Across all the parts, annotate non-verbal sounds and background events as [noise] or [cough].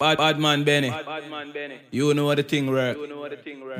Bad, bad man Benny. You know what the thing work.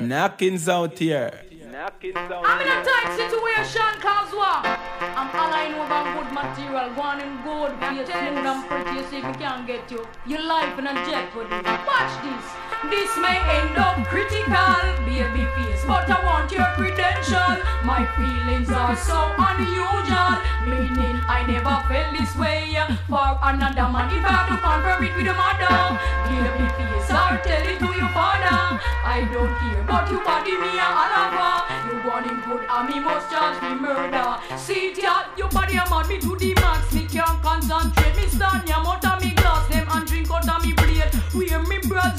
Knockings out here. I'm in a tight situation, cause what? I'm aligned over good material, one in good, face smooth and pretty, see if we can't get you. Your life in a jeopardy. Watch this. This may end up critical, baby face, but I want your credential. My feelings are so unusual, meaning I never felt this way for another man. If I have to confirm it with your mother, baby face, I'll tell it to your father. I don't care, but you body me a lover. You want him good, and me must charge me murder. See ya, your body a mad me to the max. Me can't concentrate, me stand ya out me glass them and drink out of me plate. Wear me brazier,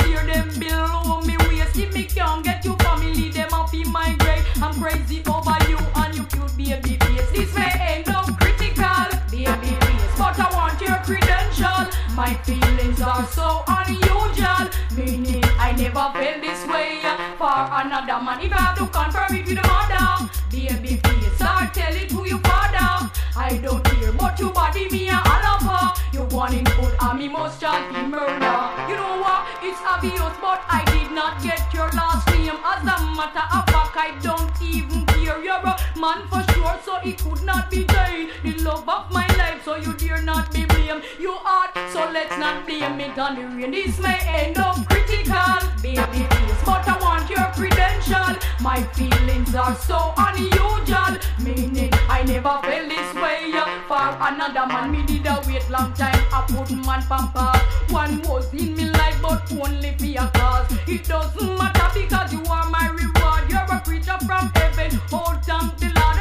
I'm crazy over you and you cute baby face. This may end up critical, baby face, but I want your credential. My feelings are so unusual, meaning I never felt this way for another man. If I have to confirm it with the mother, baby face, or tell it to your father. I don't care, but you body me a lover. You want must charge me murder. You know what? It's obvious, but I did not get your last name. As a matter of fact, I don't even care. You're a man for sure, so it could not be Jane. The love of my life, so you dare not be blamed. You are so let's not blame it on the rain. This may end up critical, baby face, but I want your credential. My feelings are so unusual, meaning I never felt this way for another man. Me did a wait long time, I put man pamper. One was in me life, but only for a cause. It doesn't matter because you are my reward. You're a creature from heaven. Oh, thank the Lord.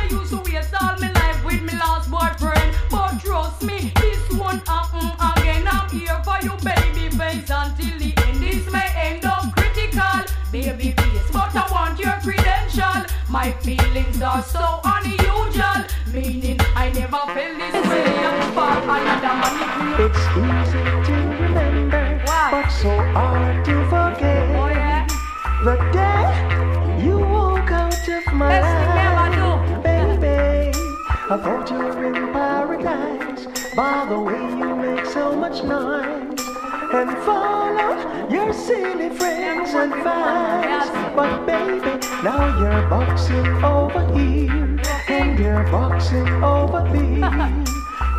My feelings are so unusual, meaning I never felt this way for another man. It's easy to remember, but so hard to forget. Oh yeah, The day you walk out of my Best life, baby. I thought you were in paradise by the way you make so much noise and follow your silly friends' advice. But baby, now you're boxing over here and you're boxing over there.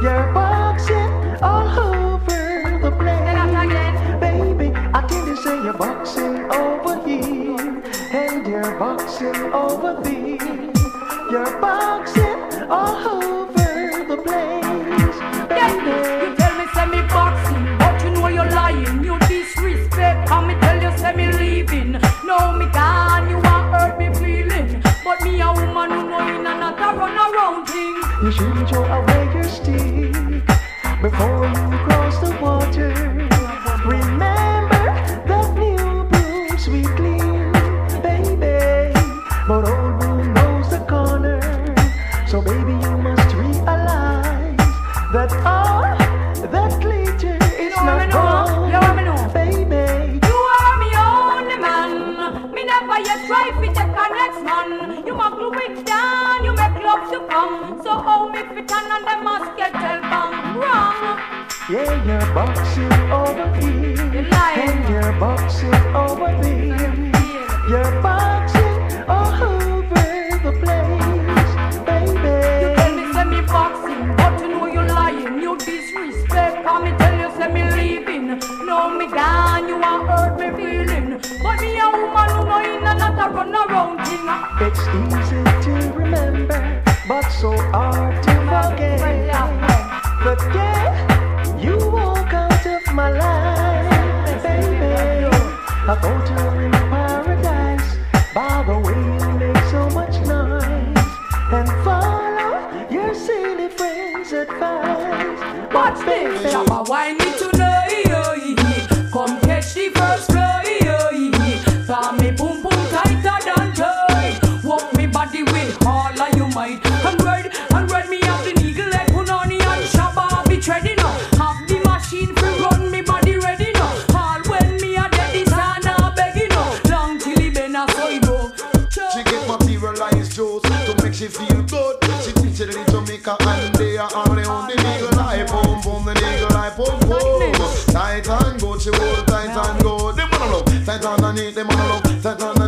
You're boxing all over the place. Baby, I can just say you're boxing over here and you're boxing over there. You're boxing all over the place. You shouldn't throw away your stick before you Yeah, you're boxing over here, You lying. and you're boxing over there. You're boxing all over the place, You baby. tell me say me boxing, but you know you're lying. You disrespect, and me tell you say me leaving. No me gone, you want hurt me feeling. But me a woman who know in and not a run around thing. It's easy to remember, but so hard to forget. The day my life, baby, I thought you were in paradise. By the way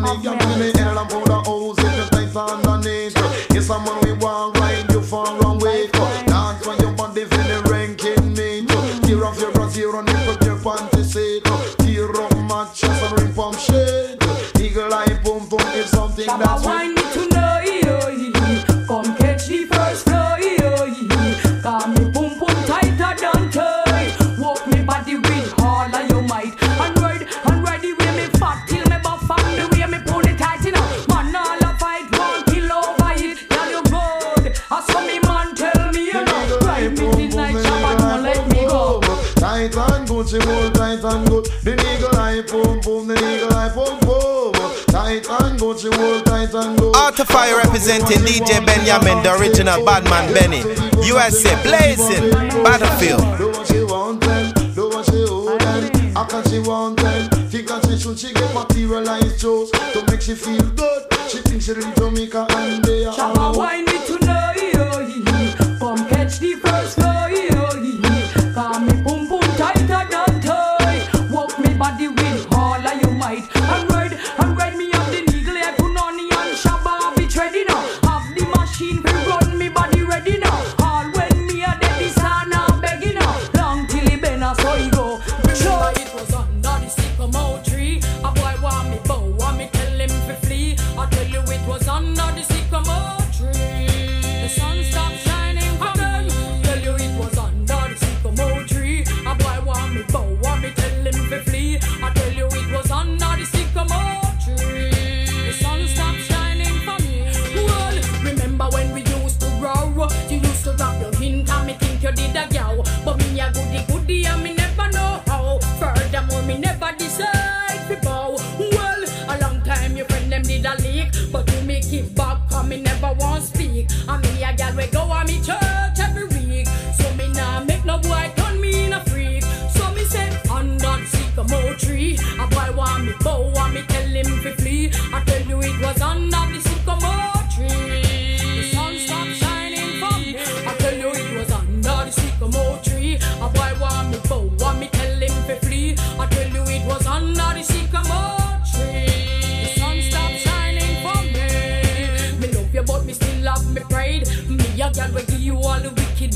You're in the air and pull she hold tight and good. The eagle eye boom boom, the eagle eye boom boom. Tight and good, she hold tight and good. Artify representing DJ Benyamin, the original Badman Benny. USA blazing, Battlefield. Do what she want then, do what she hold then. How can she want then? Think that she should she get materialized chose to make she feel good. She thinks she ready to make her and they are Shabba wine me to know you, come catch the first flow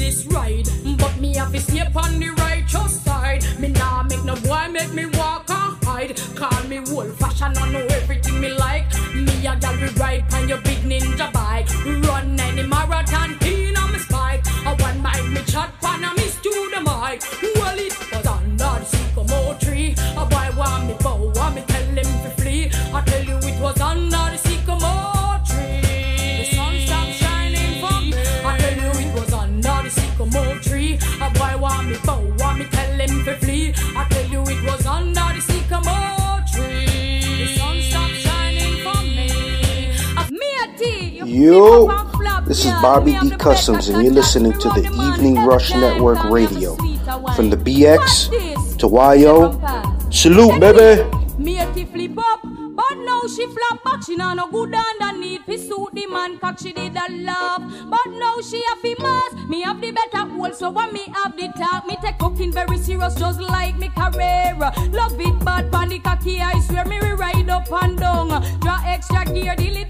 wickedest ride, but me have to stay on the righteous side. Me nah make no boy make me walk or hide. Call me old fashion, I know everything me like. Me a girl we ride on your big Yo, this is Bobby D. Customs, and you're listening to the Evening Rush Network Radio. From the BX to YO, salute, baby. Me a ti flip up, but now she flap back. She nah no good underneath. Fi suit the man, cock she did a love. But now she a fi mass. Me have the better hold, so when me have the talk, me take cooking very serious, just like me career. Love it bad, panic cocky. I swear me ride up and down. Draw extra gear, dilly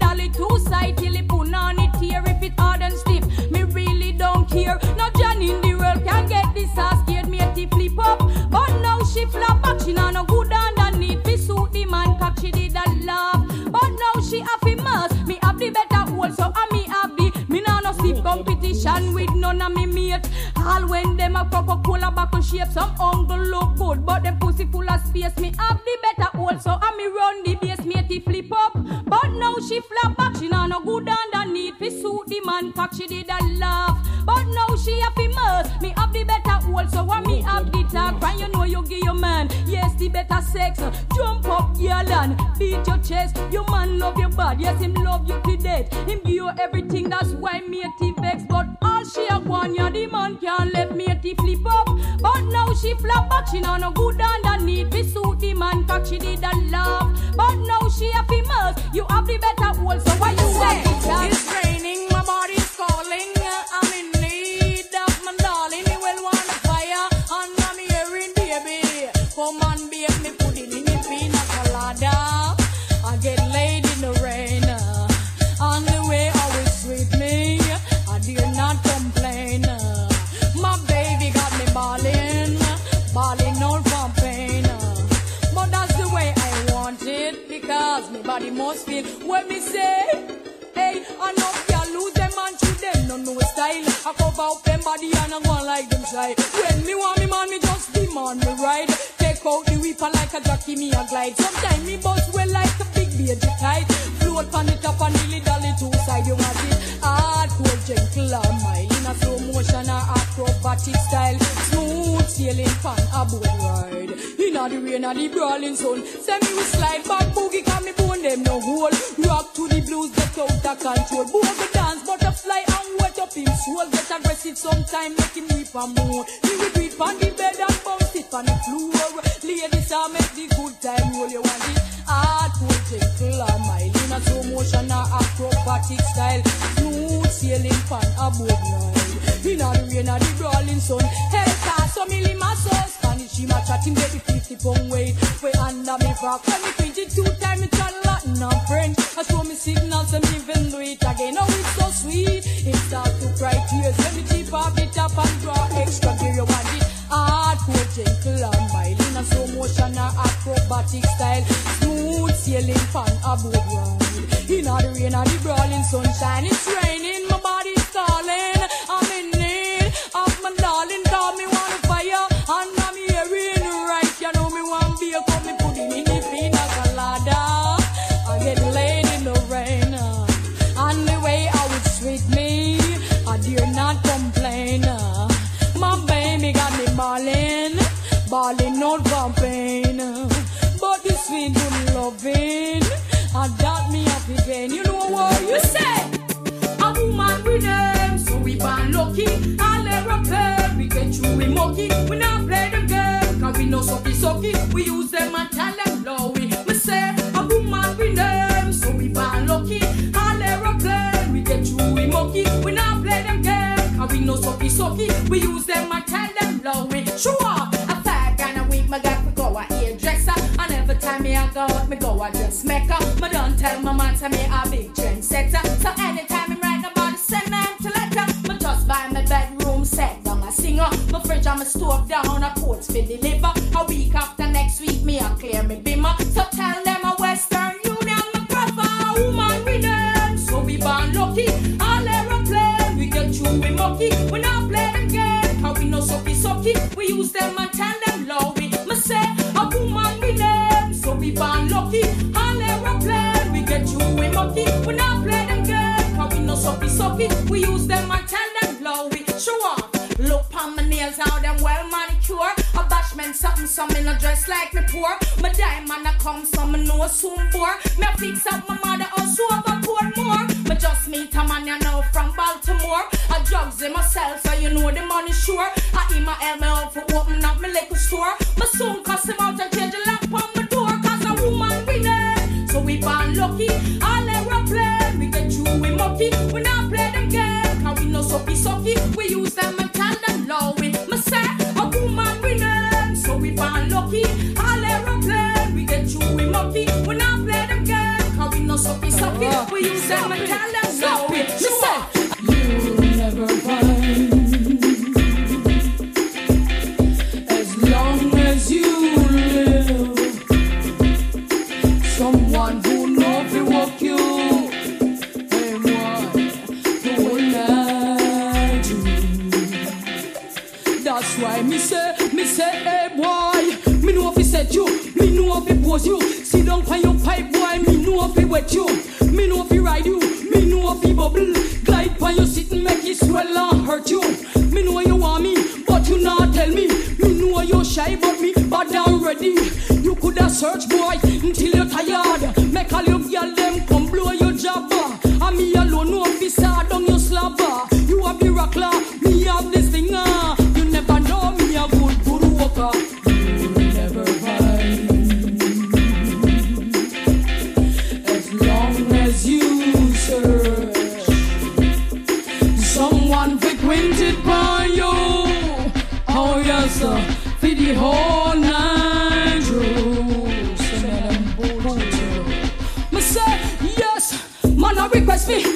don't. No John in the world can get this ass scared. Me a ti flip up, but now she flap back. She nah no good underneath. Fi suit the man, cock she did a love. But now she have fi mass. Me have the better hold, so I me have the. Me nah no stiff competition with none of me mate. All when them a Coca-Cola bottle shape, some uncle look good, but them pussy full of space. Me have the better hold, so I me run the base, flip up. But now she flap back, she nah no good underneath. Fi suit the man, cock she did a laugh. But now she fi mass. Me have the better hold, so I me have the talk. And you know you give your man, the better sex. Jump up, girl, and beat your chest. Your man love your body, yes him love you to death. Him give you everything, that's why me matey vex. But all she a want, yeah the man can't let me matey flip up. But now she flap back, she nah no good underneath. Fi suit the man, cock she did a love. But now she a fi mass. You have the better hold, so why you say? It's raining, I up them body and I go like them shy. When me want me man, me just demand me ride. Take out the whipper like a jockey, me a glide. Sometimes me bust well like a big baby kite. Float on the top and nearly dolly two side. You want it hardcore, gentle or mild. In a slow motion or acrobatic style. Smooth sailing fan a boat ride. In a the rain or the brawling sun. Send me with slide back boogie, can me bone them no hole. Rock to the blues, get out of control. Boogie dance, butterfly and wet up him soul. Get aggressive sometime, make him weep and more. He will beat on the bed and bounce it on the floor. Ladies, I make the good time roll. You want it hardcore, gentle or mild. In a slow motion or acrobatic style. Smooth sailing fan a boat ride. In a rain or the brawling sun. Hey, cast so me lima so Spanish, him a chat him get the 50 pound weight. We under me frock. When me 22 tears. When me tip off the top and draw extra gear. You want it hardcore, gentle and mild. In a slow motion or acrobatic style. Smooth sailing fan a ride. In a the rain or the brawling sunshine. It's raining, sucky. We use them and tell them low. We Sure. A fag and a week, my got to go a hairdresser. And every time me I go out, me go a dressmaker. Me don't tell my man to me a big trendsetter. So anytime I'm writing about it, send them to letter. Me just buy my bedroom set down a singer. My fridge and my stove down a coats for deliver. A week after next week, me a clear me bimmer. Them and tell them low. We me say a woman with them. So we born lucky. All aeroplane, we get through we mucky. We not play them game, cause we no sucky sucky. We use them and tell them something, some in a dress like me poor. My diamond a come, some me know soon for. Me fix up my mother also over pour more. Me just meet a man you know from Baltimore. I drugs in myself, so you know the money sure. I eat my help me out for open up my liquor store. Me soon cuss him out and change the lock on my door. Cause a woman we need, so we born lucky. We use them and tell them me say. You'll never find as long as you live someone who know fi walk you and what the way I do. That's why me say, me say, hey boy, me know set you, me know pose you. Sit down on your pipe, boy, me know wet you, you. Me know you want me, but you not tell me. Me know you shy, but me bad and ready. You coulda search boy until you're tired. Make all your girl them come blow your jabba. And me alone know fi sad down your slabber. You have the me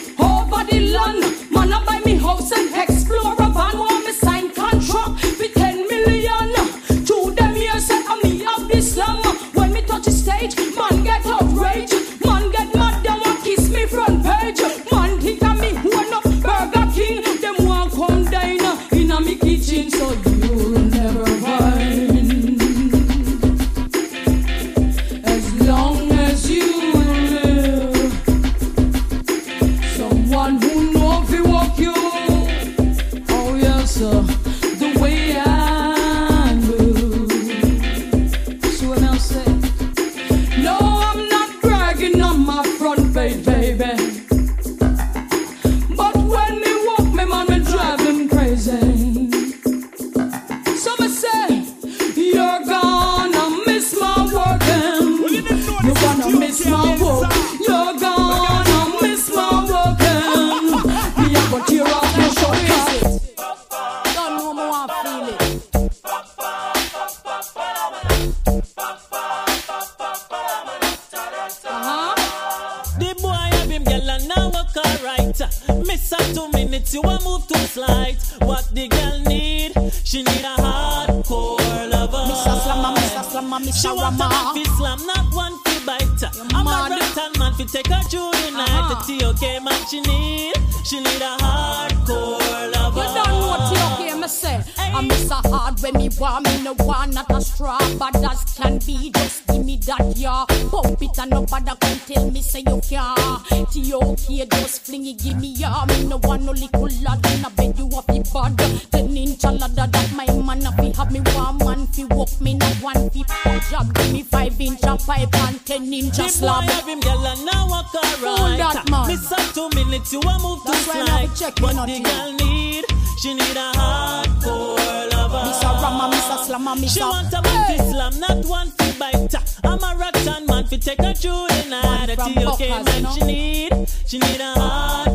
and I beg you up the bad. Ten inch a ladder that my man a fi have me one man fi walk me not one fi up. Give me five inch a pipe and ten inch a The boy slab. have him girl and now walk alright. that man. Miss up two minutes, you a move to That's never slide. check What the girl need, she need a hardcore lover. Miss a rama, miss a slammer, miss She a- want a man Hey. slam, not one fi bite. I'm a rotten man fi take her through the night. A from TOK Buckers, man she need, she need a hardcore.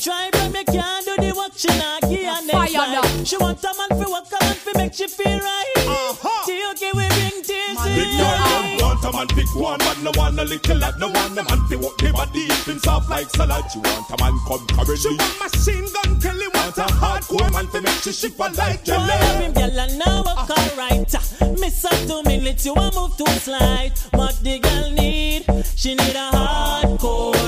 Try, baby, you can't do the work she not give her next Fire time. She want a man fi work, a man fi make she feel right. TOK we bring tears to Big your girl, them eyes. want a man pick one, but no one a little lad. No one a man fi walk the body up in soft like salad. She want a man come currently. She want machine gun Kelly, want a hardcore man fi make she shiver like Boy, jelly. have him girl and now walk alright. Uh-huh. Miss up two minutes, you a move to slide. What the girl need? She need a hardcore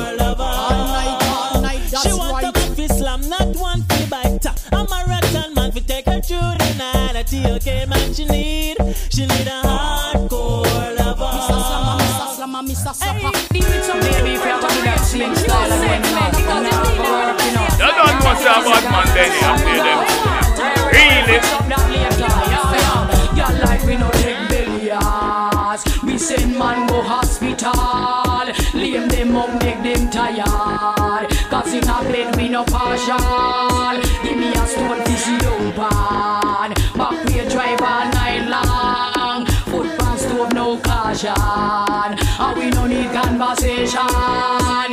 A TOK man she need, she need a hardcore lover. A a a. Baby, if you have do that sling style again, man, you know, working out. You don't know what's up, bad man, Benny. I play them. Really? That. Girl like we no take billiards. We send man go hospital. Lame them up, make them tired. Cause in a bed we no partial. Give me a stone fish down pan. Caution. And we no need conversation.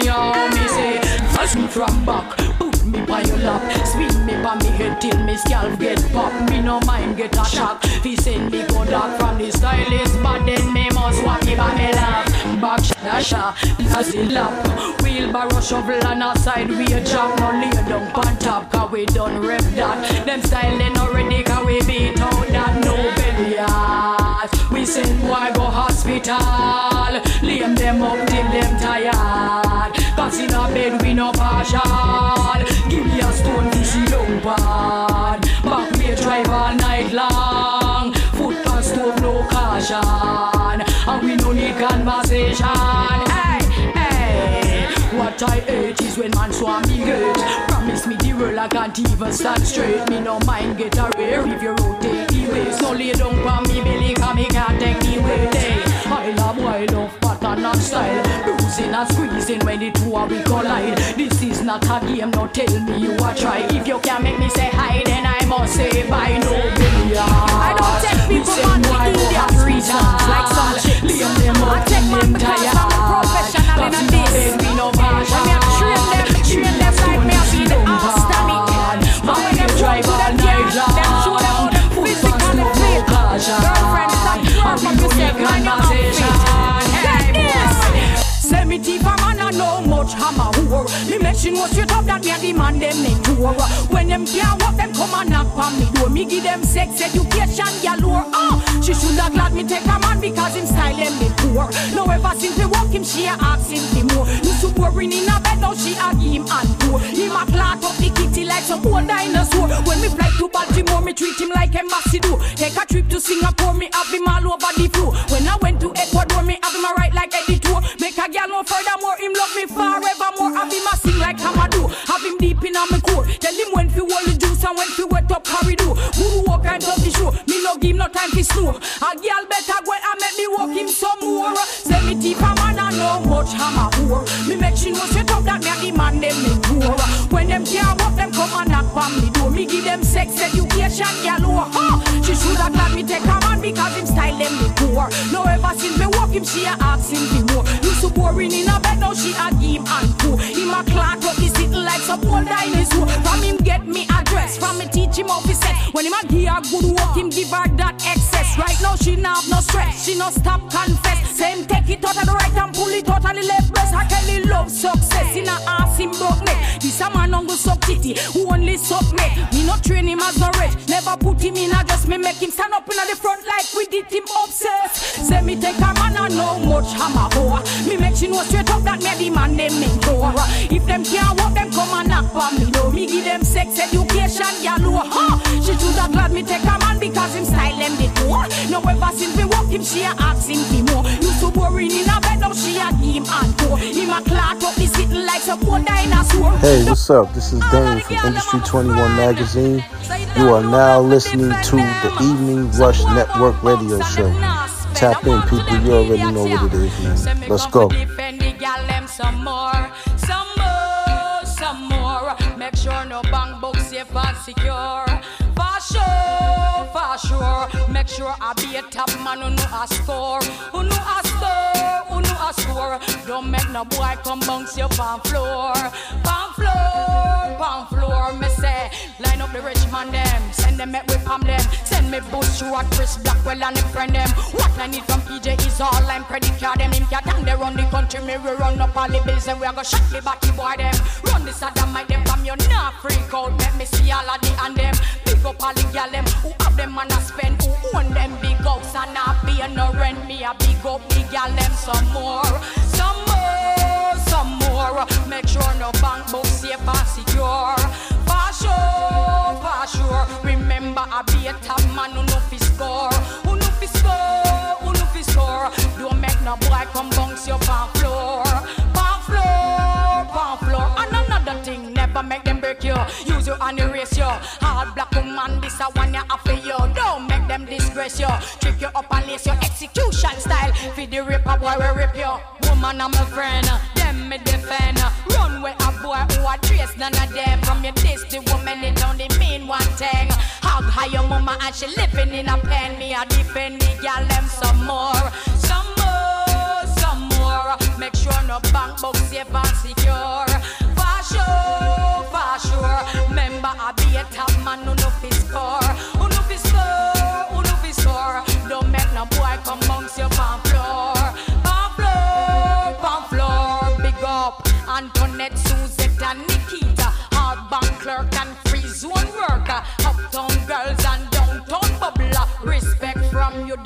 Yo, me say, touch me from back. Put me by your lap. Spin me by me head till me scalp get pop. Me no mind get a shock. Fi send me go dark from the stylist. But then me must walk it by me lap. Back dasha, as the lap. Wheelbarrow shovel on our side. We a chop, no lay down on top. Cause we done rep that. Them style they no ready. Cause we beat out that no belly ass. We send boy go hospital. Lame them up till them tired. Cause in a bed we no partial. Give me a stone fishy down pan. Conversation. Hey, hey. What I hate is when man swan me gate. Promise me the world I can't even stand straight. Me no mind get a rare if you rotate the waist. No lay down for me belly cause me can't take the weight. Hey, I love boy love pattern and style. Bruising and squeezing when the two of we collide. This is not a game, no tell me you a try. If you can't make me say hi, then I must say bye. No. I don't take people man for idiot reasons, like some chicks. I take man because I'm a professional in a this. When me a train them, train them like me a be the Astami. But when them go to them yard, them show them how them physically fit. Girlfriend, stop work up yourself, mind your outfit. Me thief a man a know much hammer whore. Me make she know straight up that me a the man them make tour When them can't walk them come and knock on me door. Me give them sex education galore Oh, ah, she shoulda glad me take a man because him style them me poor. No ever since we walk him she a ask him for more. Used to boring in a bed now she a give him and pour. Him a clot up the kitty like some old dinosaur. When me fly to Baltimore me treat him like ambassador. Take a trip to Singapore me have him all over the floor. When I went to Ecuador me have him a right like Eddie Make girl no furthermore him love me forevermore. Have him a sing like Hamadu Have him deep in me core. Tell him when fi hold the juice and when fi wet up corridor Who walk and of the show? Me no give no time fi snore. A girl better go and make me walk him some more. Say me deep a man and no much hammer whore Me make she know straight up that me a the man them me poor. When them can't walk them come and knock on me door. Me give them sex education galore oh, huh? She shoulda glad me take a man because him style them me poor. No ever since me walk him she a ask him for more. Used to boring in a bed now she a him and pour Him a clock up the sitting like some old dinosaur From him get me address From me teach him how to set When him a give her good work, him give her that excess. Right now she not no stress, she no stop confess. Same take it out of the right and pull it out of the left breast. I Kelly love success in a go who only suck me. Me not train him as no rich, never put him in a dress. Me make him stand up in the front like we did him obsessed. Say me take a man and know much hammer hoe. Me make she know straight up that me the man them me go. If them can't walk, them come and knock for me. No, me give them sex education, yellow. Huh? She should have glad me take a man because him style them the door. No ever since we walk him, she a ask him for more. Used to worry in a bed, now she a give him encore. Him a clot up the sitting like some poor dinosaur. Hey, what's up? This is Dane from Industry 21 Magazine. You are now listening to the Evening Rush Network Radio Show. Tap in, people. You already know what it is, man. Let's go. Make sure no bank book safe and secure. For sure, for sure. Make sure I be a top man who know score, who know score, a score. Don't make no boy come bounce you on floor, on floor, on floor. Me say, line up the rich man them, send them make we palm them, me Bush Road, Chris Blackwell and the friend them. What I need from PJ is all I'm predicate them. Him cat and they run the country, me we run up all the bills and we a go shut the body boy them. Run this other mic them from you not freak out. Make me see all of the and them. Big up all the gal them who have them and a spend who own them big house and not pay no rent. Me a big up the gal them some more, some more, some more. Make sure no bank book safe and secure. For sure, for sure. Remember I be a top man who know fi score, who know fi score, who know fi score. Don't make no boy come bounce you on floor, on floor, on floor. And another thing, never make them break you. Use your hand erase you. Hard black woman, this a one you have for you. Don't make them disgrace you. Trick you up and lace your execution style. Feed the raper boy we rip you. Woman, I'm a friend. Them me defend. Run with a boy who a trace none of them. Thing. Hug high your mama and she living in a pen. Me a defend the gal them some more,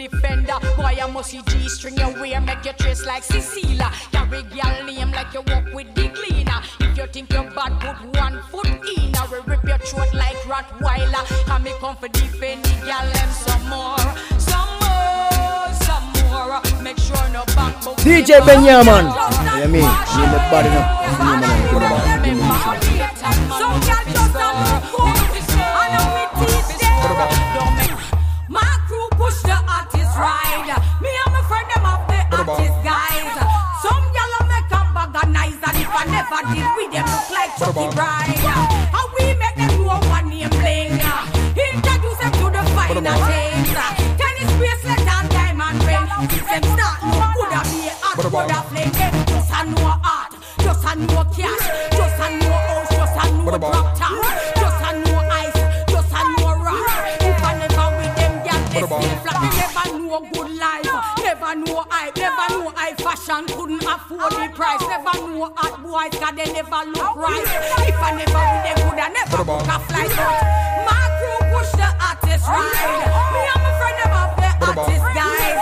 defender. Boy, I must see G string your wear, make you trace like Cecilia. Carry girl name like you walk with the cleaner. If you think you're bad, put one foot in. I will rip your throat like Rottweiler. Come me come for defend the girl them some more, some more, some more. Make sure no bank book. DJ Benyamin. Yeah, me. Me the body now. I we them look like Chucky Bride. And we make them know one name bling. Introduce them to the finer things. Tennis bracelet and diamond ring. Since them start, coulda be a hot, coulda flame. Just a know art, just a know cash, just a know house, just a know drop top, just a know ice, just a know rock. If I never with them, they still flat. Never know good life, never know hype, never know high fashion, couldn't afford the price. Never know hot boys, cause they never look right. If I never with them, coulda never book a flight. But my crew push the artist ride. Me and my friend them up the artist guys.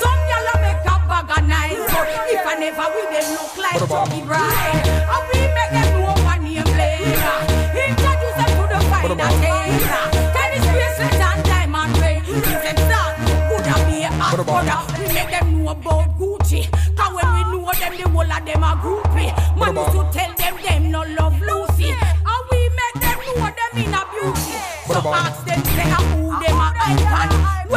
Some y'all make a bag of nice, but if I never with them look like Chucky Bride. And we make them know them, the whole of them are groupie. Man used to tell them them no love Lucy. And we make them know them in a beauty. So ask them say a who them a icon.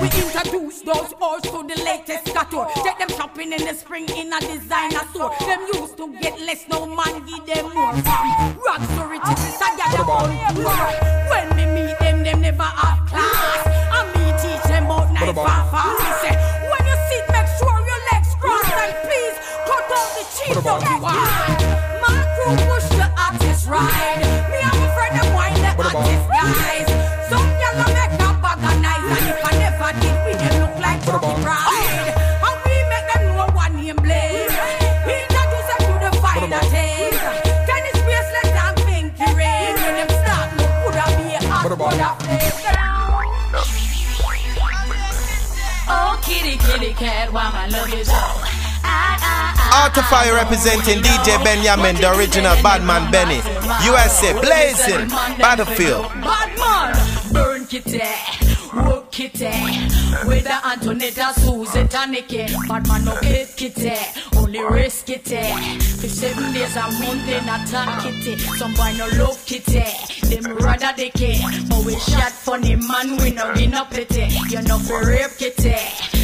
We introduce those horse to the latest couture. Take them shopping in the spring in a designer store. Them used to get less, no man give them more. From rags to riches, I got a whole world. When me meet them, them never have class. And me teach them about night fast. Me say, when you sit, make sure your legs cross and please cut out the cheese the wine. My crew push the artist ride. Me and my friend them wine the artist guys. Look like Chucky Bride. And we make them know one name blame. Introduce them to the finer things. Tennis bracelet and pinky ring. When them start look good a be a hot good a Oh, kitty, kitty cat, why my love is so. Out of fire representing DJ Benyamin, the original Badman Benny. USA blazing, Battlefield. Badman, burn kitty, work kitty. With the Antonetta, Susie, Taniki. Badman no hate kitty, only race kitty. For seven days a month in talk kitty. Some boy no love kitty, them rather they care. But we shot funny man, we no give no pity. You know for rape kitty,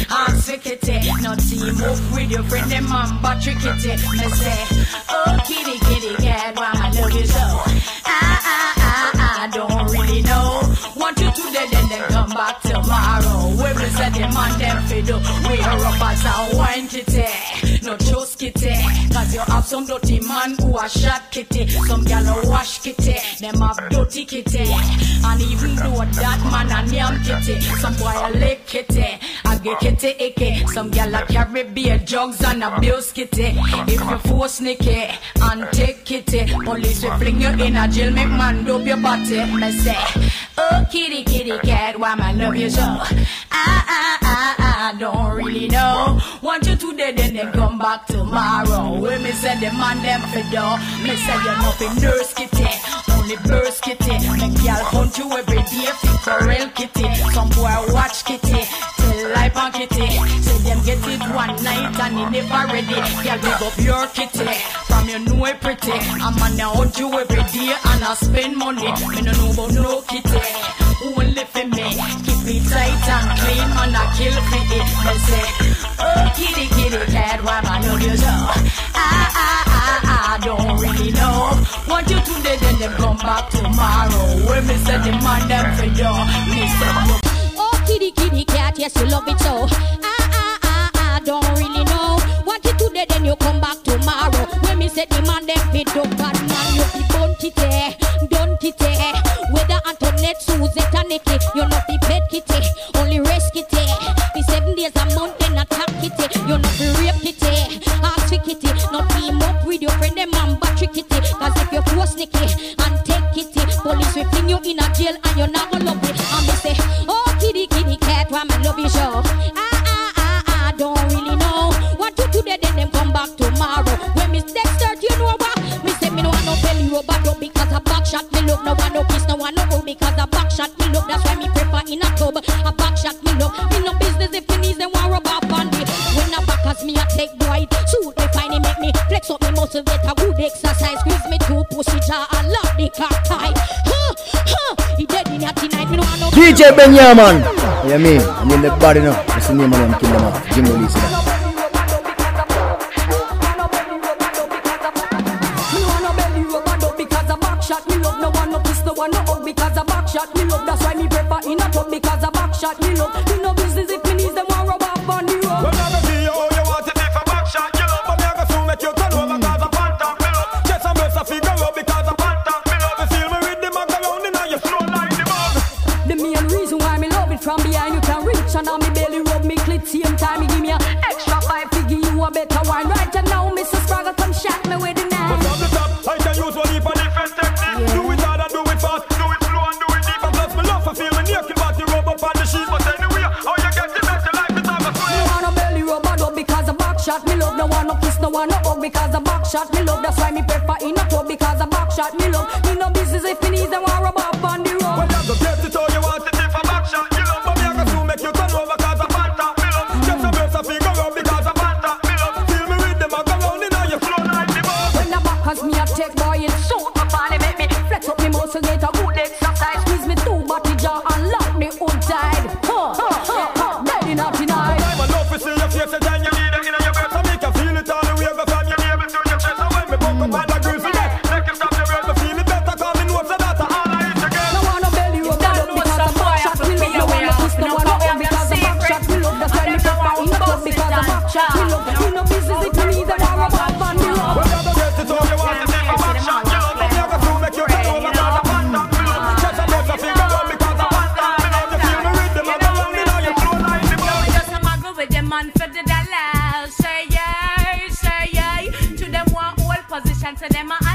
ask for kitty. No team up with your friend, them man battery kitty. Me say, oh kitty, kitty cat, why I love you so. Ah, ah, ah, ah, I don't really know. Want you today, then then come back them on them fiddle. We are rappers and wine kitty. Eh. No trust kitty. Eh. Cause you have some dirty man who are shot kitty. Eh. Some gal a wash kitty. Them have dirty kitty. And even though that man a name kitty. Some boy a lick kitty. I get kitty icky. Some gal a carry beer jugs and abuse kitty. If you force sneaky and take kitty. Police will fling you in a jail. Make man dope your body. Me say, oh kitty kitty cat, why my love you so? Ah ah ah ah, don't really know. Want you today, then then come back tomorrow. When me say the man them for door, me say you nothing nurse kitty, only burst kitty. Make y'all hunt you every day, for real kitty. Some boy watch kitty, life on kitty. Say them get it one night and it never ready. Y'all big up your kitty, from you know it pretty. I'm on the hunt you every day and I spend money. Me no know about no kitty, only for me. Keep it tight and clean, man I kill for it. Me say, oh kitty kitty cat, why my love you so? Ah ah ah ah, don't really know. Want you today, then them come back tomorrow. When me say the man them for you, me say yes, you love it so. Ah, ah, ah, ah, don't really know. Want it today, then you come back tomorrow. When me say the man, them fit up, bad man, you be bone kitty, done kitty. Whether Antoinette, Susie, Taniki, you in a tub. A back shot me look. Me no business if you need them want rub up on me. When a back as me a take boy, suit me fine, it make me flex up me muscle, get a good exercise. Squeeze me two pussy jaw and lock the cock tight. Huh, huh. He dead in here tonight. Me no want no. DJ Benyamin. Yeah, me. I'm in the body now. That's the name of them. Kill them off. Jim release want no hug because a back shot me love. That's why me prefer in a tub because a back shot me love. Me no business if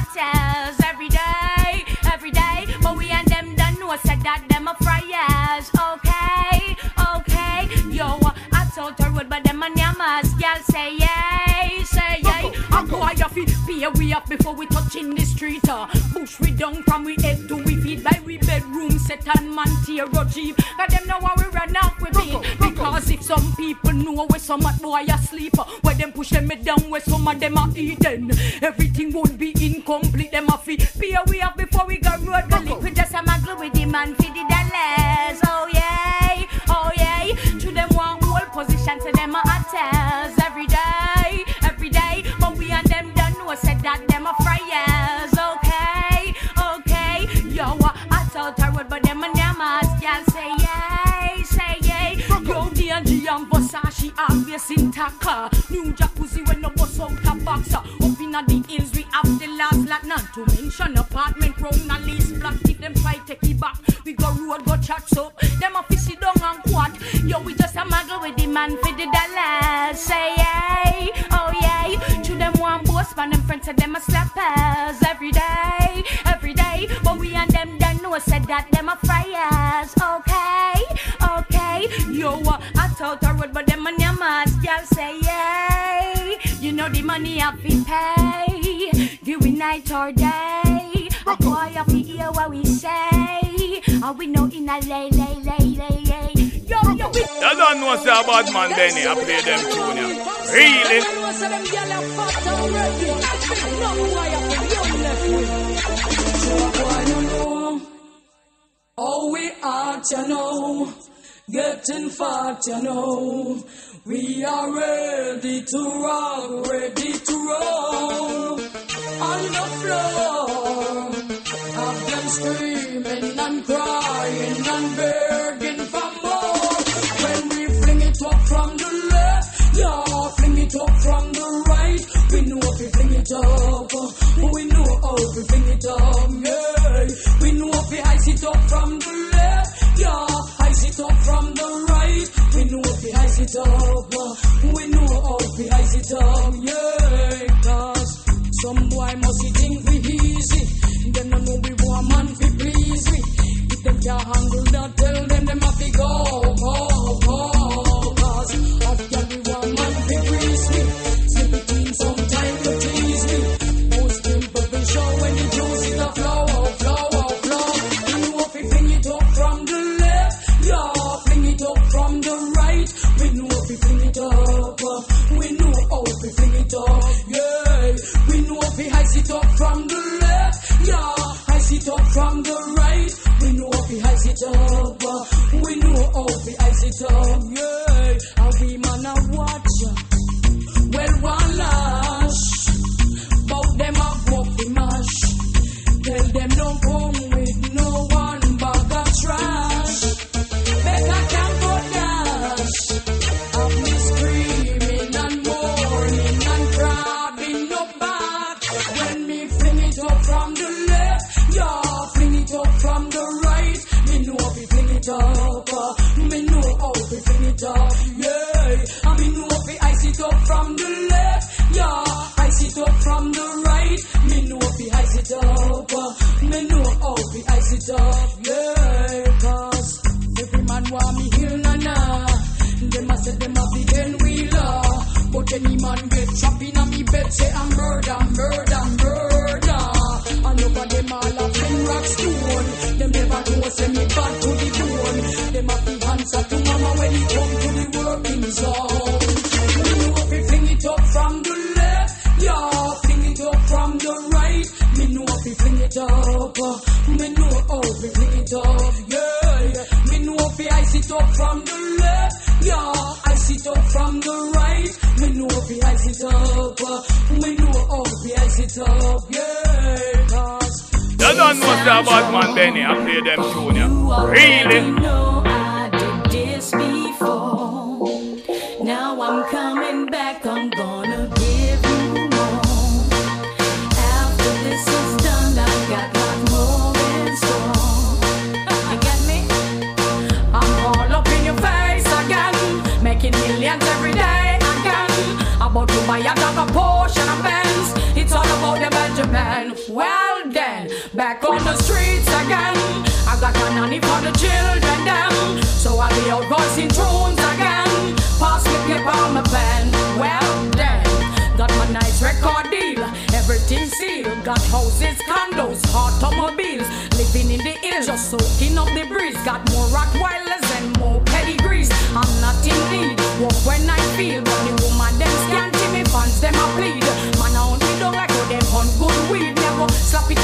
a hotels every day, every day. But we and them done know said that them a fryers. Okay, okay. Yo, I told her road, but them a nyamas. Y'all say yay, say yay. I go I fi pay we up before we touch in the street. Uh. Push we down from we head to we feet by we bedroom set and man tear a jeep. Cause them know how we run off with it. Because if some people know where some of boy asleep, uh, where them push them down where some of them are eating, everything would be incomplete. Them a fi pay we up before we go road. Go we just a muggle with the man for the dollars. Obvious intact. uh. New jacuzzi when no bus out a box. uh. Up inna the hills we have the last lot. Not to mention apartment round a lease block. If them try take it back, we go road go chat up. Them a fishy down and quad. Yo, we just a muggle with the man for the dollars. Say yay, oh yay. To them one boss, but them friends say them a slappers every day, every day. But we and them done know said that them a fryers. Okay, okay. Yo, uh, nyamas. Y'all say yay. You know the money I fi pay. Do we night or day? A boy I fi hear what we say. Are we know in a lay, lay, lay, lay, lay. Yo, yo, we. You don't know say about man Benny, I play them tune ya. Really? Oh, we are, you know, getting fat, you know. We are ready to rock, ready to roll on the floor. Have them screaming and crying and begging for more. When we fling it up from the left, yeah, fling it up from the right. We know if we fling it up, we know how we fling it up, yeah. We know if we ice it up from the left, we know how we ice it up, yeah. Cause some boy must be think we easy, them no know we want man please we. If them can't handle that, tell them them have to go, up. uh, Me know how ice it up, yeah. Cause every man want me here na na. Them a say them a big and wheeler. But any man get trapped in a me bed say I'm murder, murder, murder. And over them all a fling rock stone. Them never know say me bad to the bone. Them a be answer to mama when it come to the working zone. Up from the left, yeah, I it up from the right. Me know if we ice it up, uh, me know how we ice it up, yeah. Cause You don't know about man Benny, I play them tune ya. Really? The children them. So I'll be out voicing tunes again. Pass me paper on my pen. Well then, got my nice record deal. Everything sealed. Got houses, condos, automobiles. Living in the hills, just soaking up the breeze. Got more Rottweilers and more pedigrees. I'm not in need. Walk when I feel. But the woman them scanty me fans them a plead. Man I only don't like how them on good weed. Never slap it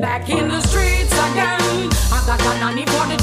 Back in the streets again. I got a nanny for the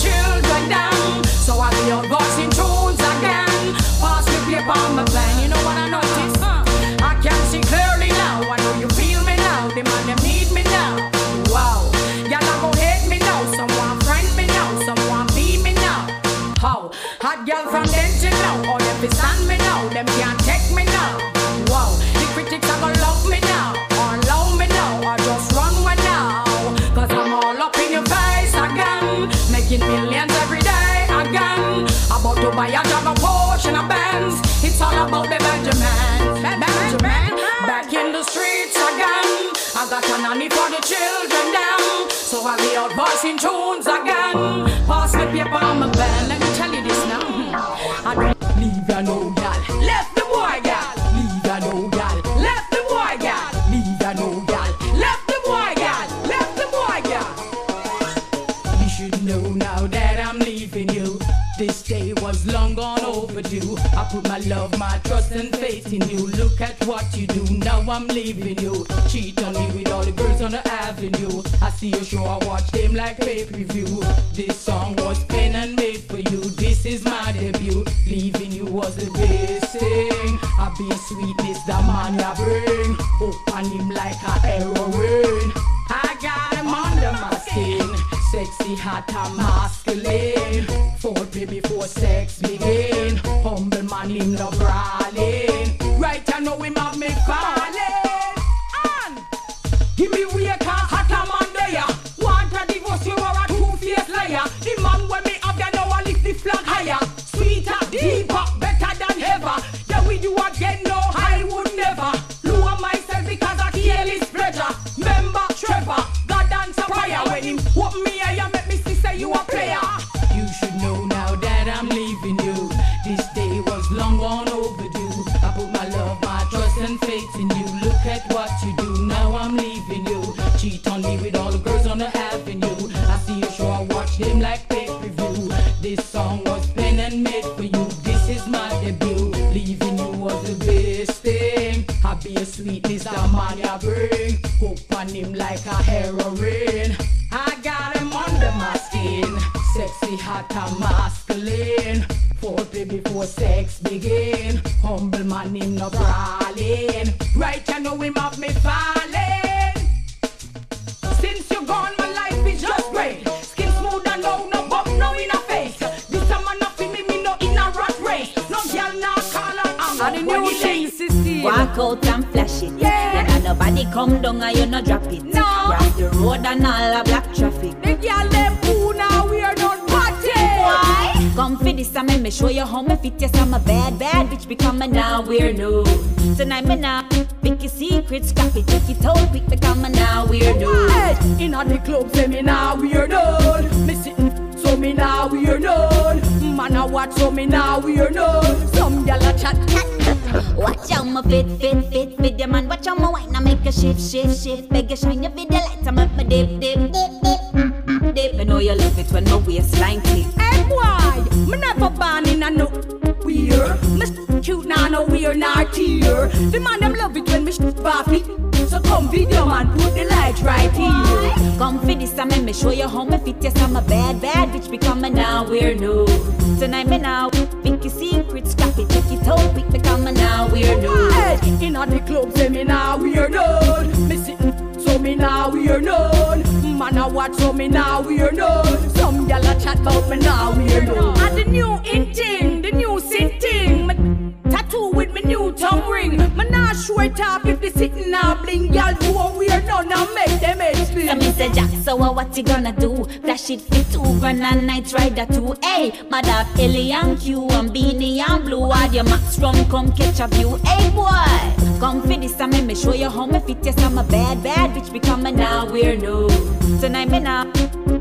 voicing tunes again. Pass me paper on my pen. Let me tell you this now. I don't leave ya no gal. Left the boy gal. Leave ya no gal. Left the boy gal. Leave ya no gal. Left the boy gal. Left the boy gal. You should know now that I'm leaving you. This day was long gone overdue. I put my love, my trust and faith in you. Look at what you do. I'm leaving you. Cheat on me with all the girls on the avenue. I see your show, I watch them like pay per view. This song was pen and made for you. This is my debut. Leaving you was the best thing. I be sweetness, the man ya bring. Open him like a heroin. I got him under my skin. Sexy, hot, and masculine. Foreplay before sex begin. Humble man, him no brawling. Right, I know him have me falling. Before sex put the lights right here. Come for this, I make me show you how me fit. Yes, I'm a bad, bad bitch. Become a now weirdo. Tonight me now pick your secrets, scrap it, take it out, quick. Become now weirdo. Hey, in all the clubs, say me now we are done. Me sitting, so me now we are known. Man a watch, so me now we are known. Some gyal a chat about me now we are done. And the new in thing, the new sin thing. Tattoo with me new tongue ring. Me nah show it off if the sitting now bling. Gyal do what we are done now make them spin. So me say Jack, so uh, what you gonna do? Flash it for two grand and night rider too. Hey, my dog Ellie and Q and Beanie and Blue. Add your max rum, come catch a view. Hey boy, come for this and me, show you how me fit. Yes, I'm a bad, bad bitch becoming now weirdo. Tonight me now,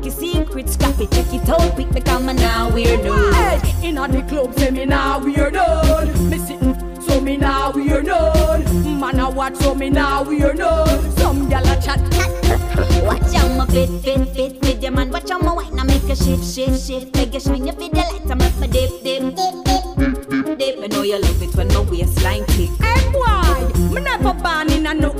you secret, scrap it, check it out quick, becoming now weirdo. Hey, in on the club, say me now weirdo. Me me now weirdo. Man a watch, so me now we are known. Some gyal a chat, [laughs] Watch out my fit, fit, fit with your man. Watch out my wine, I make a shift, shift, shift. Make you shine your fit the light, I make my dip, dip, dip, dip, dip. I know you love it when my waistline tick. Hey boy, me never born in a no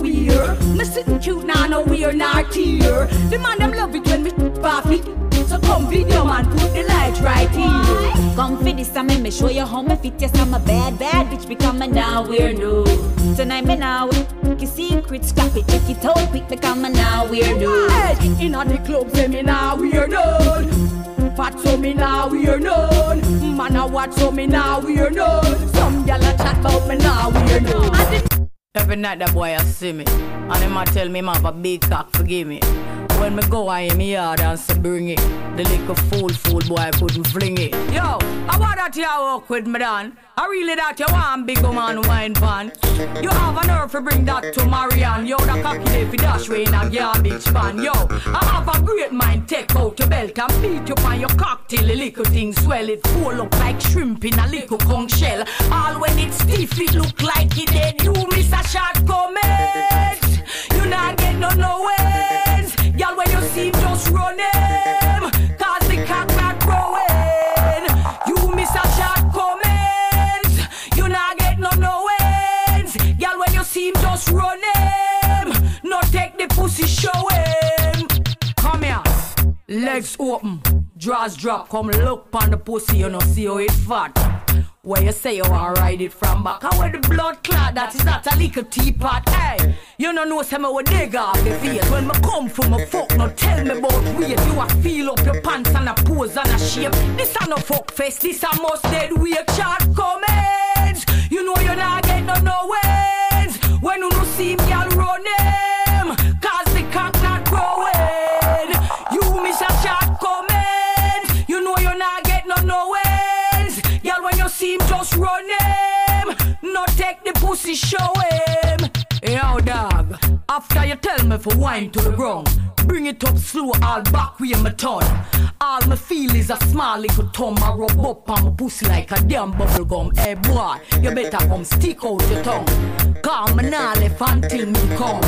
weird. Me sitting cute now, no weird, not here. The man them love it when me pop it. So come video man, put the light right here. Come for this time, me show you how me fit. Yes, I'm a bad, bad bitch becoming now weirdo. Tonight me now, you secret, scrap it, check it out quick, becoming now weirdo. Hey, in on the club, say me now weirdo. Fat so me now weirdo. Man a watch so me now weirdo. Some gyal a chat about me now weirdo. Every night that boy a see me And him a tell me him have a big cock, forgive me When me go I me yard and say bring it. The little fool fool boy couldn't fling it. Yo, I want that you walk with me dan? I really that you want big man wine pan. You have a nerve to bring that to Marianne. Yo, the cocky day fi dash way in a garbage pan. Yo, I have a great mind take out your belt And beat you on your cocktail The little thing swell. It Full up like shrimp in a little conch shell. All when it's stiff it look like it dead. You miss a shot comment You not get no no just run him No take the pussy show him Come here Legs open, drawers drop, come look on the pussy, you know, see how it fat. Where you say you want ride it from back, how the blood clot, that is not a little teapot. Hey, you know some will dig off the face. When me come from a fuck, no tell me about weight. You a feel up your pants and a pose and a shape. This a no fuck face, this a must dead weight. Short comments, you know you not get no no wins. When you no see me, y'all run him, cause the cock not growing. You miss a shot comment. You know you're not get no no wins. Y'all when you see him just run him. No take the pussy show him. Yo dog, after you tell me for wine to the ground, bring it up slow, all back with my tongue. All me feel is a small little tongue. I rub up on my pussy like a damn bubble gum. Hey boy, you better come stick out your tongue. Come me nah left until me come.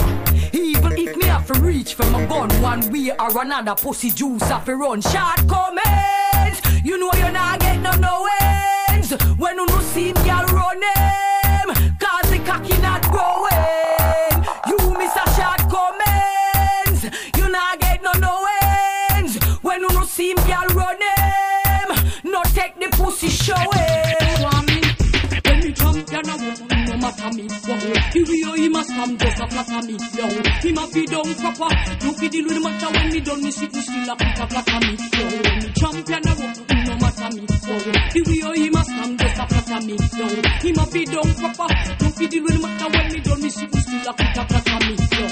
Even if me have to reach for my gun one way or another, pussy juice have to run. Short comments, you know you're not get no no ends. When you no see me, y'all run. Cause the cocky not growing. The way he must come just a flatter me. Yo, he must be down proper. You fi deal with the matter when me done me sit me still a put a flatter me. Yo, when me champion a walk, no matter me. Wow, the way he must come just a flatter me. Yo, he must be down proper. You fi deal with the matter when me done me sit me still a put a flatter me. Yo,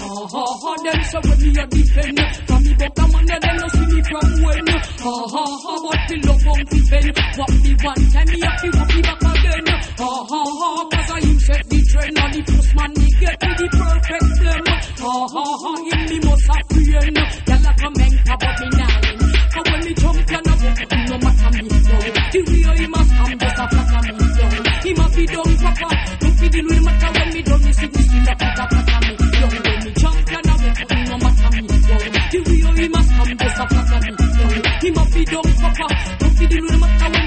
ha ha ha, them say when me a defend. From me buck a man, them no see me from when. Ha ha ha, but me love on fi bend. What me one time me a fi walk me back again. Ha ha ha, trend and the first man me get to the perfect blend. Ha ha ha, him me must have friend. Y'all a mentor but me win. And when me jump I walk, no matter me yo. The way he must come just a flatter me yo. He must be done. Don't with the matter when me done me see me still a a flatter me yo. When me jump I walk, no matter me yo. The way he must come just a flatter me yo. He must be done. Don't with the matter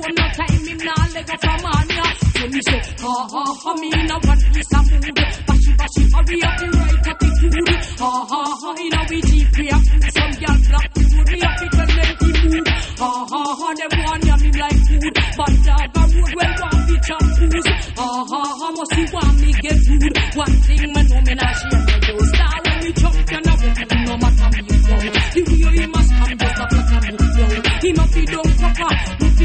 come back home. No time him now leg up from on ya. So me say, ha ha ha, me in a one piece of mood. Bashy bashy, hurry up the right attitude. Ha ah, ah, ha ah, ha, in a we jeep we have food. Some girl block the road, me have to tell them the mood. Ha ha ha, them want yam him like food. But dog a road well want be shampoos. Ha ha ha, must you want me get rude. One thing me know me not share me do. Star when me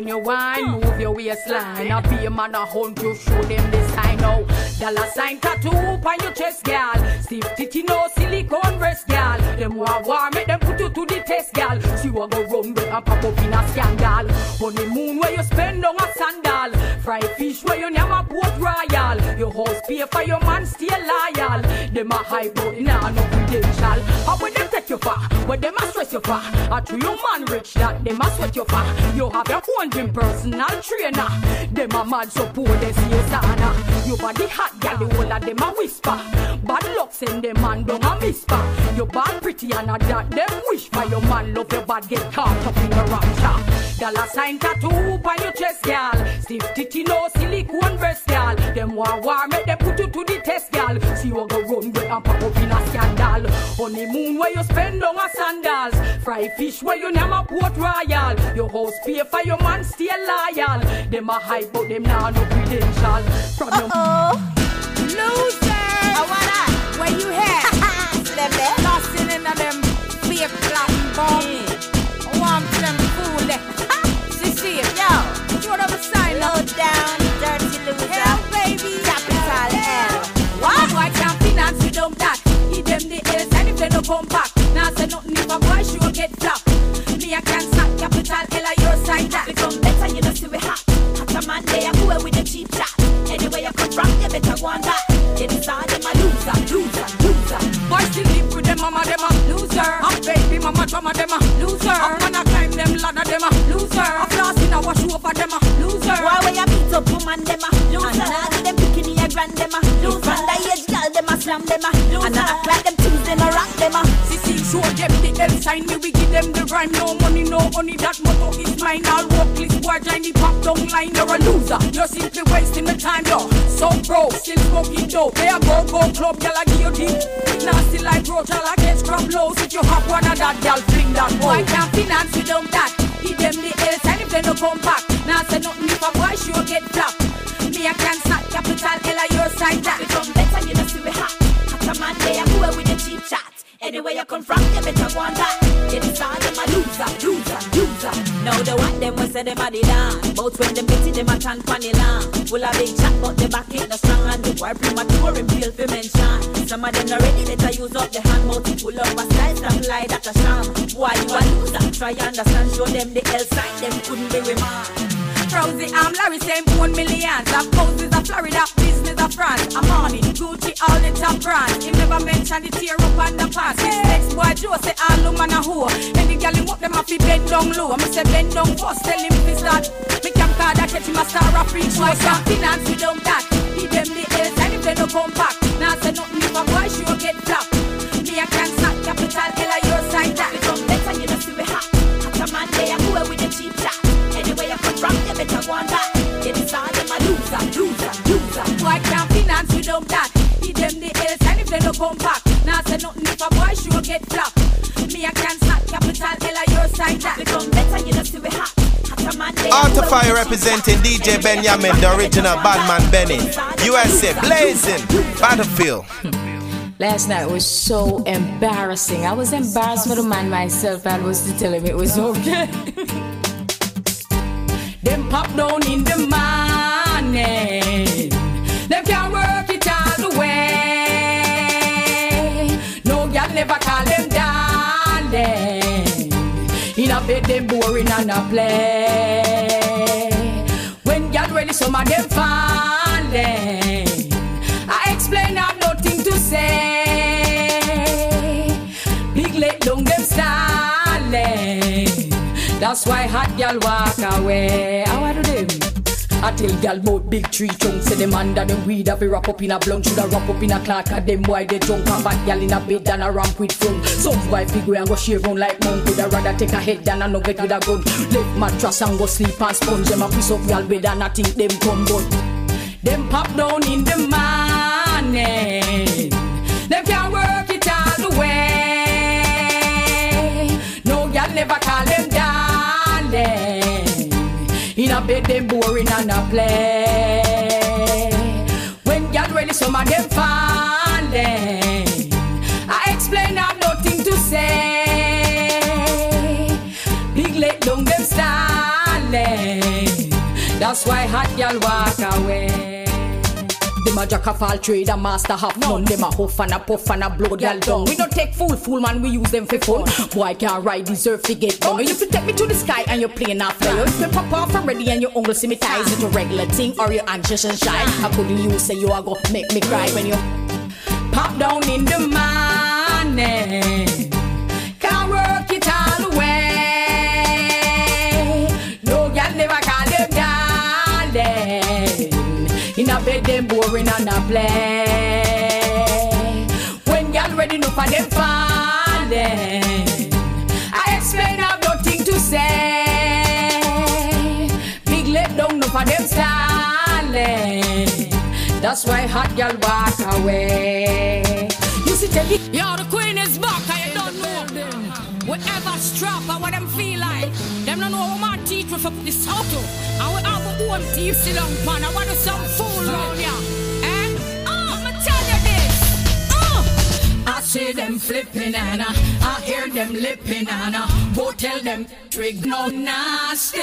When you wine, move your waistline. I be a man, I hunt you, show them the sign. No dollar sign tattoo on your chest, gal. Stiff titty, no silicone breast, gal. Them war war, make them put you to the test, gal. See what go run with and pop up in a scandal. Honeymoon where you spend on a sandal. Fry fish where you never port royal. House pay for your man stay loyal. Them a hype but nah no credential. How would them take you far? Where them a stress you far? A true your man rich that them a sweat you far. You have your own gym personal trainer. Them a mad so poor they see sana. Your body hot gal the whole of them a whisper. Bad luck send them man down a whisper. Your bad pretty and a that them wish for your man love your bad get caught up in the rapture. Dollar sign tattoo on your chest, gal. Stiff titty, no silicone breast, gal. Them war war, make them put you to the test, gal. See what go run with and pop up in a scandal. Honeymoon where you spend on a sandals. Fry fish where you never port royal. Your house pay for your man stay loyal. Them a hype, but them now no credential. From your oh loser. I wanna. Where you at? [laughs] Lost in them fake platinum bomb. Low down, dirty loser. Hell, baby. Capital L. What? Why can't finance without that? Give them the L's and if they no come back. Now say nothing if a boy sure get flop. Me I can sack capital L on your side that. Become better, you know, see we hot. Hot a man there, who with the cheap chat. Anyway you come from, you better go on that. Get inside them a loser, loser, loser. Boy still live with them mama them a loser. Up baby mama drama them a loser. Up when I climb them ladder them a loser. Up up woman them a loser? And now them picking the grand them a loser. And the age girl them a slam them a loser. And I act like them things them a rock them a. Sissy show them the L sign me we give them the rhyme. No money no honey that motto is mine. I'll walk this boy the pop down line. You're a loser. You're simply wasting my time yo. So bro, still smoking dope. They a go go club, y'all a give you deep. Nasty like y'all a get scrub lows. If you have one of that, y'all fling that boy. Can't finance without that? Give them the L sign if they no come back. Now say nothing if a boy sure get flap. Me I can sack capital L on your side that. Become better, you know, see we hot. Hot a man there, who with the cheap chat. Anywhere you come from, you better go on that. Get inside them a loser, loser, loser. Now the one them we say them a the land. Both when them it, them a tan the land. Full of big chat, but the back ain't no strong and the boy premature him feel for mention. Some of them not ready, better use up the hand mouth to pull up a style, stop lie that a sham. Why you a loser? Try understand, show them the L sign, them couldn't be with. Rosie, I'm Larry, same one millions. Of houses of Florida, business of France. I'm on it, Gucci, all the top brands. He never mentioned the tear up on the past. This next boy, Joe, say woman a whore. And the gal him up, them have to bend down low. I me say bend down first, tell him to start. Me can card that catch him a star of free show. Can't finance without that. Give them the L's and if they no come back. Now say nothing if a boy sure get flop. Me I can sack capital L on your side that. You better go on that. Get inside them a loser, loser, loser. Why can't finance without that? Give them the L's and if they no come back. Now say nothing if a boy sure get flop. Me I can sack capital L on your side that. Become better, you know, see we hot. Hot a man there. Art of Fire representing DJ Benyamin, the original Badman Benny. USA blazing, Battlefield. Last night was so embarrassing. I was embarrassed for the man myself. I was to tell him it was okay. [laughs] Them pop down in the morning. Them can't work it all the way. No girl never call them darling. In a bed them boring and a play. When girl ready, some of them falling. I explain I've nothing to say. That's why hot gal walk away. How I do them? I tell gal about big tree trunks Say them under them weed have a wrap up in a blunt. Shoulda wrap up in a clock Cause them. Why they drunk? And bad gal in a bed and a ramp with fun Some boy figure and go shave round like monk. Woulda rather take a head than a nugget with a gun. Left mattress and go sleep and sponge. Them a piece up gal bed and I think them come but Them pop down in the morning bit them boring and a play. When y'all ready, some of them falling. I explain, I've nothing to say. Big let down them stalling. That's why hot y'all walk away. Them a jack of all trade, a master have none. Them a huff and a puff and a blow girl down. We don't take fool, fool man, we use them for fun. Boy can't ride, deserve to get done. You fi take me to the sky and you're playing off there. If me pop off already and your uncle see me ties, it's a regular thing or you anxious and shy. I couldn't you say you are gonna make me cry when you pop down in the morning. A bed, them boring and a play. When y'all ready enough for them falling, I explain I've nothing to say. Big let down enough for them stalling. That's why hot girl walk away. You see, tell me, Yo, the queen is them. Whatever strap or what them feel like. Them don't know what my teeth with up this auto. I will have a man. I want to some fool round ya. Oh, I'ma tell you this. Oh. I see them flipping and uh, I hear them lipping and uh, go tell them trig no nasty.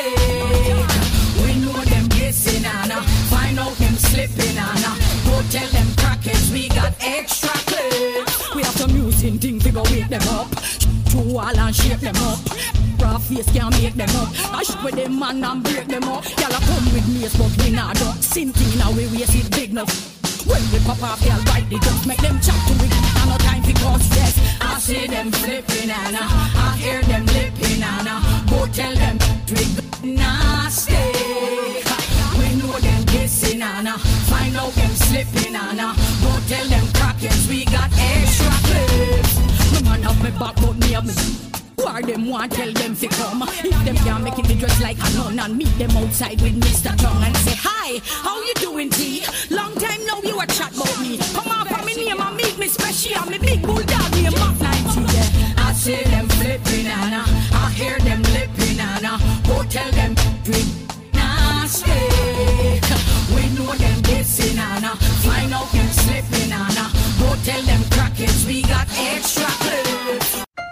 We know them kissing and uh, find out them slipping and uh, go tell them crackers we got extra clips. We have some using things to go wake them up. Chew wall and shape them up. Raw face can't make them up. I shoot with them man and break them up. Y'all a come with me, but we not duck. Sinking now we waste it big enough. When we pop off, they'll bite the dust. Make them chat to me. I no time for cause yes. I see them flipping and uh, I hear them lipping and uh, go tell them trig nasty. We know them kissing and uh, find out them slipping and uh, go tell them crackers we got extra clips. No man have me back, but me have me. Why them want tell them fi come? If them can't make it, they dress like a nun and meet them outside with Mr. Tongue and say hi. How you doing, T? Long time now you a chat about me. Come on, for me name and meet me special. Me big bulldog name Mac 90. Yeah. I see them flipping and I hear them lipping and uh, go tell them drink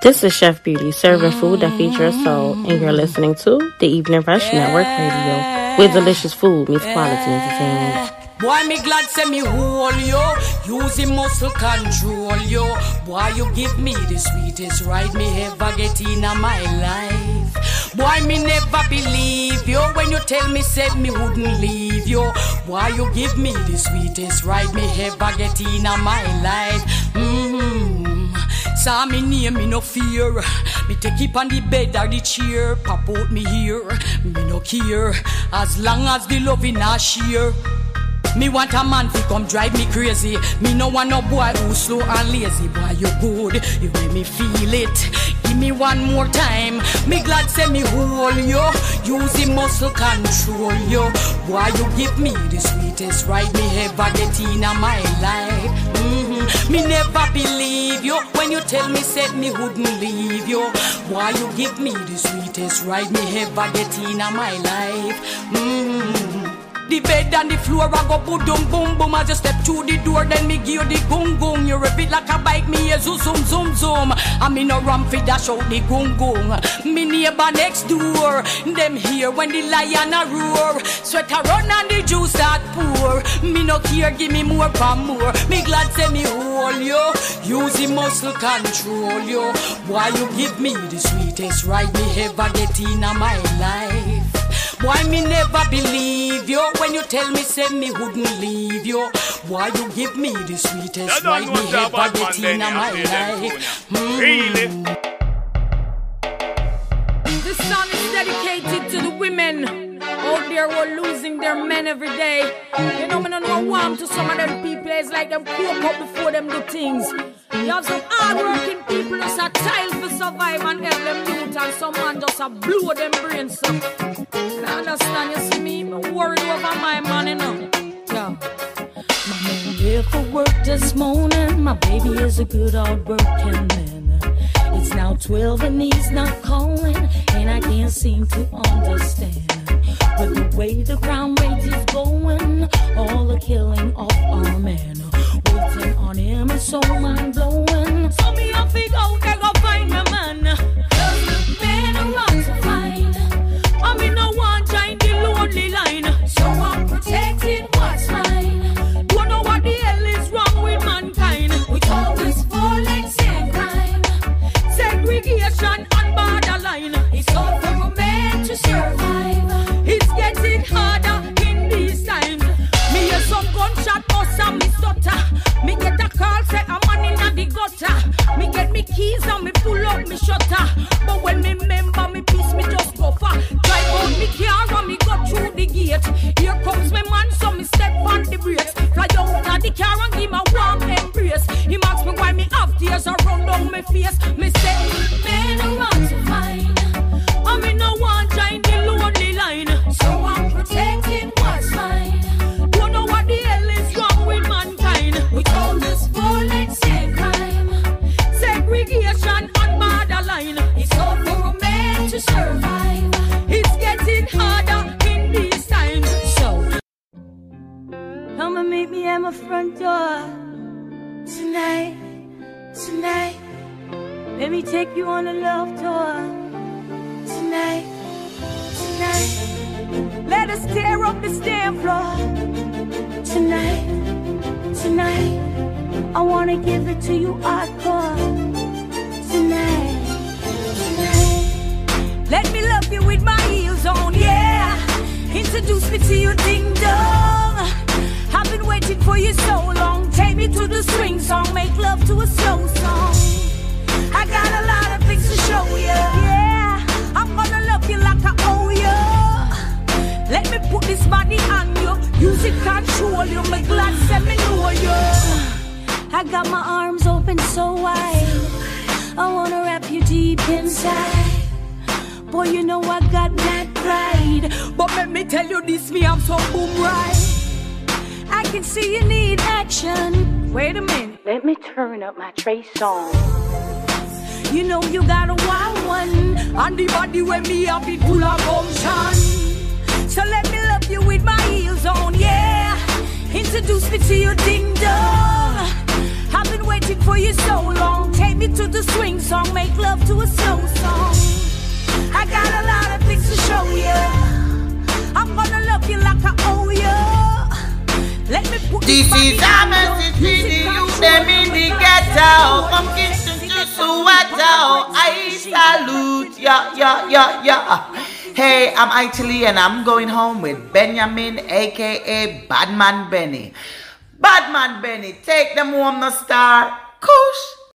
This is Chef Beauty serving food that feeds your soul, and you're listening to the Evening Rush Network Radio, where delicious food meets quality entertainment. Boy, me glad say me hold yo. Using muscle control yo. Boy, you give me the sweetest ride me ever get in my life. Boy, me never believe yo when you tell me said me wouldn't leave yo. Boy, you give me the sweetest ride me ever get in my life. Mm-hmm. Saw me name, me no fear. Me take it on the bed or the chair. Pop out me here, me no care. As long as the loving a share. Me want a man fi come drive me crazy. Me no want no boy who slow and lazy. Boy, you good, you make me feel it. Give me one more time. Me glad say me hold yo. Using muscle control yo. Boy, you give me the sweetest ride me ever get in my life. Mhm. Me never believe you when you tell me said me wouldn't leave you. Why you give me the sweetest ride me ever get in my life. Mhm. The bed and the floor, I go boom, boom, boom. As you step through the door, then me give you the gung gung. You rev it like a bike, me a zoom, zoom, zoom, zoom. I me no ram fi dash out the gung gung. Me neighbor next door, them here when the lion a roar. Sweat a run and the juice that pour. Me no care, give me more for more. Me glad say me hold you, using muscle control you. Why you give me the sweetest ride me ever get in my life? Why me never believe you when you tell me say me wouldn't leave you? Why you give me the sweetest You me know that ever bad get man in then, my you see them life? Really? Mm. This song is dedicated their men every day. You know, me no know warm to some of them people. It's like them cook up before them do things. You have some hard-working people just a child for survive and help them youth, and some man just a blow them brains up. You understand? You see me? Me worried over my man, you know. Yeah. My man here for work this morning. My baby is a good hard working man. It's now 12 and he's not calling, and I can't seem to understand. With the way the crime rate is going, all the killing of our men. Waiting on him is so mind blowing. So me off he go, they go find my man. Men are wrong to find. I mean, no one join the lonely line. gutter. Me get me keys and me pull up me shutter. But when me member me peace, me just go far. Drive out me car and me go through the gate. Here comes my man, so me step on the brakes. Fly out the car and give my a warm embrace. He asks me why me have tears around on my face. Me say, man, I want my front door tonight, tonight. Let me take you on a love tour tonight, tonight. let us tear up the stand floor. Tonight, tonight. I wanna give it to you hardcore tonight, tonight. Let me love you with my heels on, yeah. Introduce me to your ding dong. Waiting for you so long. Take me to the swing song, make love to a slow song. I got a lot of things to show you, yeah. I'm gonna love you like I owe you. Let me put this body on you. Use it control you. My glad send me know you. I got my arms open so wide. I wanna wrap you deep inside. Boy, you know I got that pride. But let me tell you this, me I'm so boom right. I can see you need action. Wait a minute. Let me turn up my Trey song. You know you got a wild one. And the body when me have it full of gumption. So let me love you with my heels on, yeah. Introduce me to your ding dong. I've been waiting for you so long. Take me to the swing song, make love to a slow song. I got a lot of things to show you. I'm gonna love you like I owe you. Let me put This is a message to the youth them in the ghetto. From Kingston to Soweto I salute. Ya, ya, ya, ya Hey, I'm Italy and I'm going home with Benyamin aka Badman Benny. Badman Benny, take them home the star. Kush